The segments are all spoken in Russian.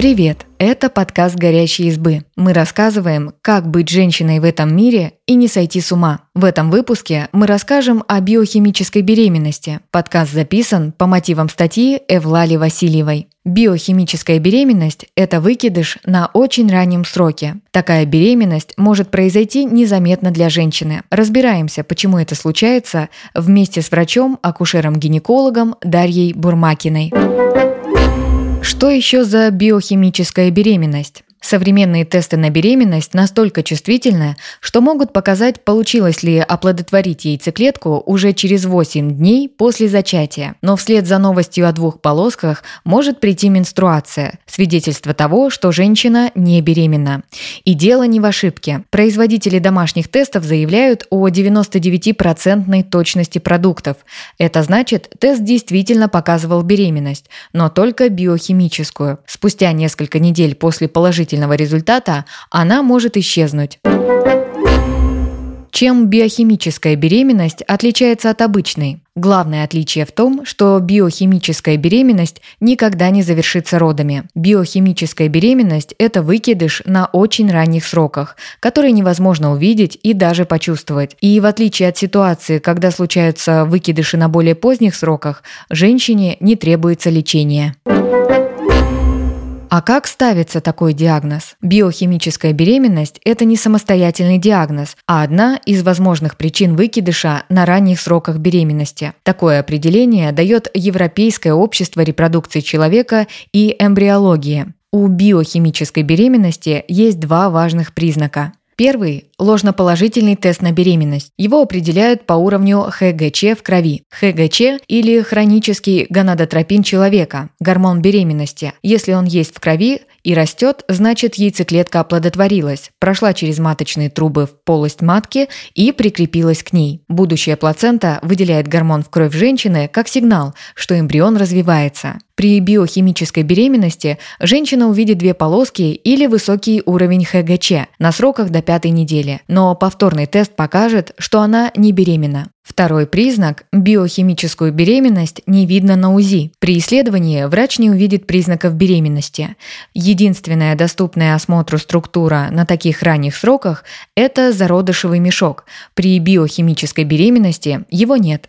Привет! Это подкаст «Горящие избы». Мы рассказываем, как быть женщиной в этом мире и не сойти с ума. В этом выпуске мы расскажем о биохимической беременности. Подкаст записан по мотивам статьи Эвлали Васильевой. Биохимическая беременность – это выкидыш на очень раннем сроке. Такая беременность может произойти незаметно для женщины. Разбираемся, почему это случается, вместе с врачом-акушером-гинекологом Дарьей Бурмакиной. Что еще за биохимическая беременность? Современные тесты на беременность настолько чувствительны, что могут показать, получилось ли оплодотворить яйцеклетку уже через 8 дней после зачатия. Но вслед за новостью о двух полосках может прийти менструация, свидетельство того, что женщина не беременна. И дело не в ошибке. Производители домашних тестов заявляют о 99% точности продуктов. Это значит, тест действительно показывал беременность, но только биохимическую. Спустя несколько недель после положительного положительного результата, она может исчезнуть. Чем биохимическая беременность отличается от обычной? Главное отличие в том, что биохимическая беременность никогда не завершится родами. Биохимическая беременность – это выкидыш на очень ранних сроках, которые невозможно увидеть и даже почувствовать. И в отличие от ситуации, когда случаются выкидыши на более поздних сроках, женщине не требуется лечение. А как ставится такой диагноз? Биохимическая беременность – это не самостоятельный диагноз, а одна из возможных причин выкидыша на ранних сроках беременности. Такое определение дает Европейское общество репродукции человека и эмбриологии. У биохимической беременности есть два важных признака. Первый – ложноположительный тест на беременность. Его определяют по уровню ХГЧ в крови. ХГЧ или хронический гонадотропин человека – гормон беременности. Если он есть в крови, и растет, значит яйцеклетка оплодотворилась, прошла через маточные трубы в полость матки и прикрепилась к ней. Будущая плацента выделяет гормон в кровь женщины как сигнал, что эмбрион развивается. При биохимической беременности женщина увидит две полоски или высокий уровень ХГЧ на сроках до пятой недели, но повторный тест покажет, что она не беременна. Второй признак – биохимическую беременность не видно на УЗИ. При исследовании врач не увидит признаков беременности. Единственная доступная осмотру структура на таких ранних сроках – это зародышевый мешок. При биохимической беременности его нет.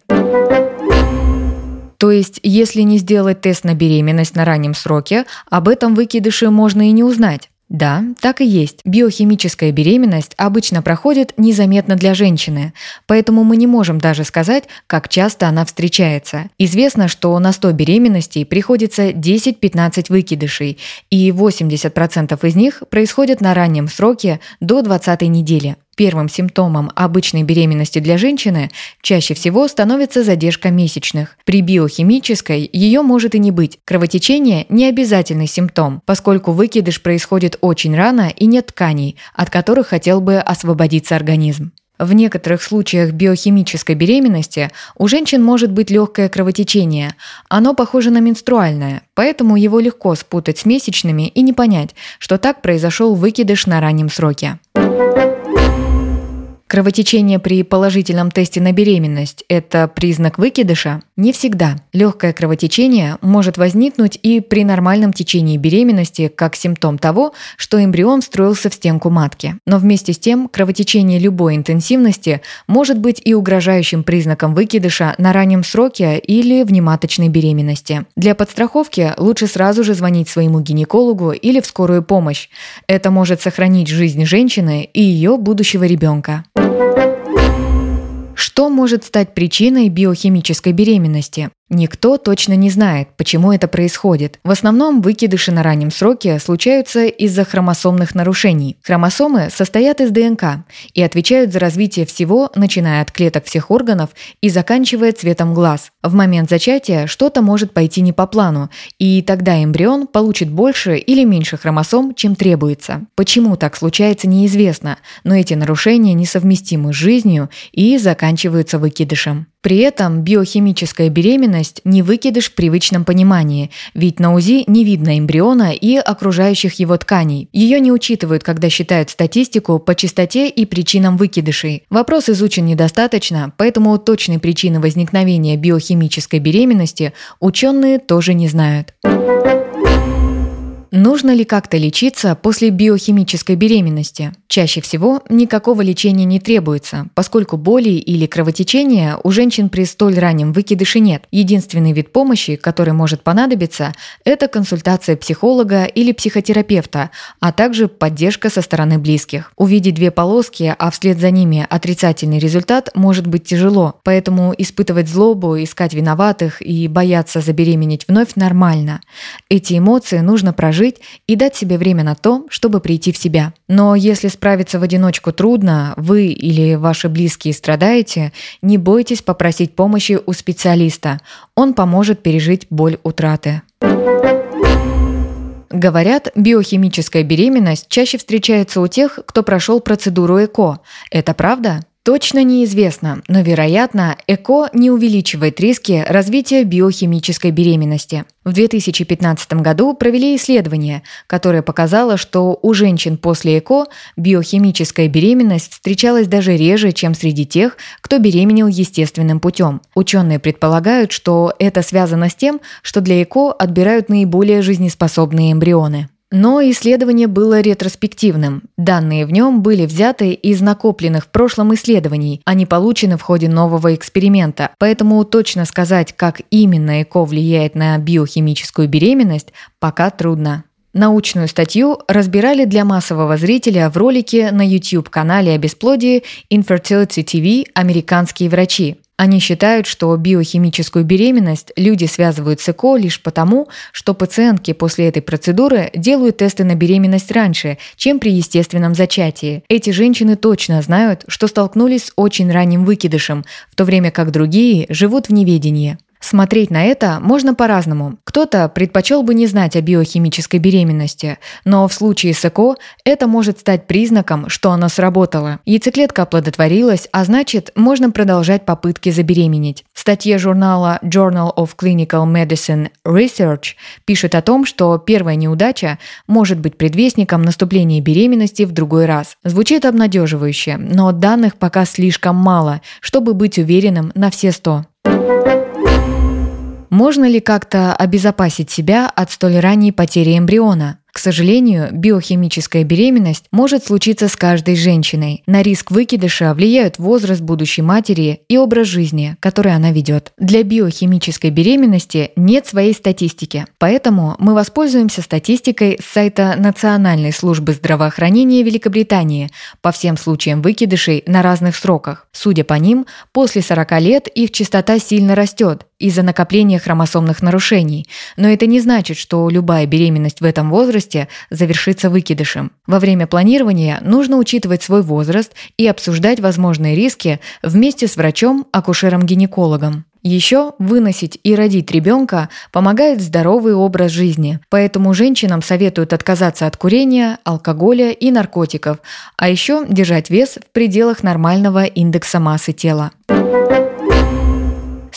То есть, если не сделать тест на беременность на раннем сроке, об этом выкидыше можно и не узнать. Да, так и есть. Биохимическая беременность обычно проходит незаметно для женщины, поэтому мы не можем даже сказать, как часто она встречается. Известно, что на 100 беременностей приходится 10-15 выкидышей, и 80% из них происходят на раннем сроке до 20 недели. Первым симптомом обычной беременности для женщины чаще всего становится задержка месячных. При биохимической ее может и не быть. Кровотечение – не обязательный симптом, поскольку выкидыш происходит очень рано и нет тканей, от которых хотел бы освободиться организм. В некоторых случаях биохимической беременности у женщин может быть легкое кровотечение. Оно похоже на менструальное, поэтому его легко спутать с месячными и не понять, что так произошел выкидыш на раннем сроке. Кровотечение при положительном тесте на беременность – это признак выкидыша? Не всегда. Легкое кровотечение может возникнуть и при нормальном течении беременности как симптом того, что эмбрион встроился в стенку матки. Но вместе с тем кровотечение любой интенсивности может быть и угрожающим признаком выкидыша на раннем сроке или внематочной беременности. Для подстраховки лучше сразу же звонить своему гинекологу или в скорую помощь. Это может сохранить жизнь женщины и ее будущего ребенка. Что может стать причиной биохимической беременности? Никто точно не знает, почему это происходит. В основном выкидыши на раннем сроке случаются из-за хромосомных нарушений. Хромосомы состоят из ДНК и отвечают за развитие всего, начиная от клеток всех органов и заканчивая цветом глаз. В момент зачатия что-то может пойти не по плану, и тогда эмбрион получит больше или меньше хромосом, чем требуется. Почему так случается, неизвестно, но эти нарушения несовместимы с жизнью и заканчиваются выкидышем. При этом биохимическая беременность не выкидыш в привычном понимании, ведь на УЗИ не видно эмбриона и окружающих его тканей. Ее не учитывают, когда считают статистику по частоте и причинам выкидышей. Вопрос изучен недостаточно, поэтому точной причины возникновения биохимической беременности ученые тоже не знают. Нужно ли как-то лечиться после биохимической беременности? Чаще всего никакого лечения не требуется, поскольку боли или кровотечения у женщин при столь раннем выкидыше нет. Единственный вид помощи, который может понадобиться, это консультация психолога или психотерапевта, а также поддержка со стороны близких. Увидеть две полоски, а вслед за ними отрицательный результат может быть тяжело, поэтому испытывать злобу, искать виноватых и бояться забеременеть вновь нормально. Эти эмоции нужно прожить и дать себе время на то, чтобы прийти в себя. Но если справиться в одиночку трудно, вы или ваши близкие страдаете, не бойтесь попросить помощи у специалиста. Он поможет пережить боль утраты. Говорят, биохимическая беременность чаще встречается у тех, кто прошел процедуру ЭКО. Это правда? Точно неизвестно, но, вероятно, ЭКО не увеличивает риски развития биохимической беременности. В 2015 году провели исследование, которое показало, что у женщин после ЭКО биохимическая беременность встречалась даже реже, чем среди тех, кто беременел естественным путем. Ученые предполагают, что это связано с тем, что для ЭКО отбирают наиболее жизнеспособные эмбрионы. Но исследование было ретроспективным. Данные в нем были взяты из накопленных в прошлом исследований, а не получены в ходе нового эксперимента. Поэтому точно сказать, как именно ЭКО влияет на биохимическую беременность, пока трудно. Научную статью разбирали для массового зрителя в ролике на YouTube-канале о бесплодии Infertility TV «Американские врачи». Они считают, что биохимическую беременность люди связывают с ЭКО лишь потому, что пациентки после этой процедуры делают тесты на беременность раньше, чем при естественном зачатии. Эти женщины точно знают, что столкнулись с очень ранним выкидышем, в то время как другие живут в неведении. Смотреть на это можно по-разному. Кто-то предпочел бы не знать о биохимической беременности, но в случае с ЭКО это может стать признаком, что она сработала. Яйцеклетка оплодотворилась, а значит, можно продолжать попытки забеременеть. В статье журнала Journal of Clinical Medicine Research пишет о том, что первая неудача может быть предвестником наступления беременности в другой раз. Звучит обнадеживающе, но данных пока слишком мало, чтобы быть уверенным на все сто. Можно ли как-то обезопасить себя от столь ранней потери эмбриона? К сожалению, биохимическая беременность может случиться с каждой женщиной. На риск выкидыша влияют возраст будущей матери и образ жизни, который она ведет. Для биохимической беременности нет своей статистики, поэтому мы воспользуемся статистикой с сайта Национальной службы здравоохранения Великобритании по всем случаям выкидышей на разных сроках. Судя по ним, после 40 лет их частота сильно растет из-за накопления хромосомных нарушений, но это не значит, что любая беременность в этом возрасте завершится выкидышем. Во время планирования нужно учитывать свой возраст и обсуждать возможные риски вместе с врачом-акушером-гинекологом. Еще выносить и родить ребенка помогает здоровый образ жизни, поэтому женщинам советуют отказаться от курения, алкоголя и наркотиков, а еще держать вес в пределах нормального индекса массы тела.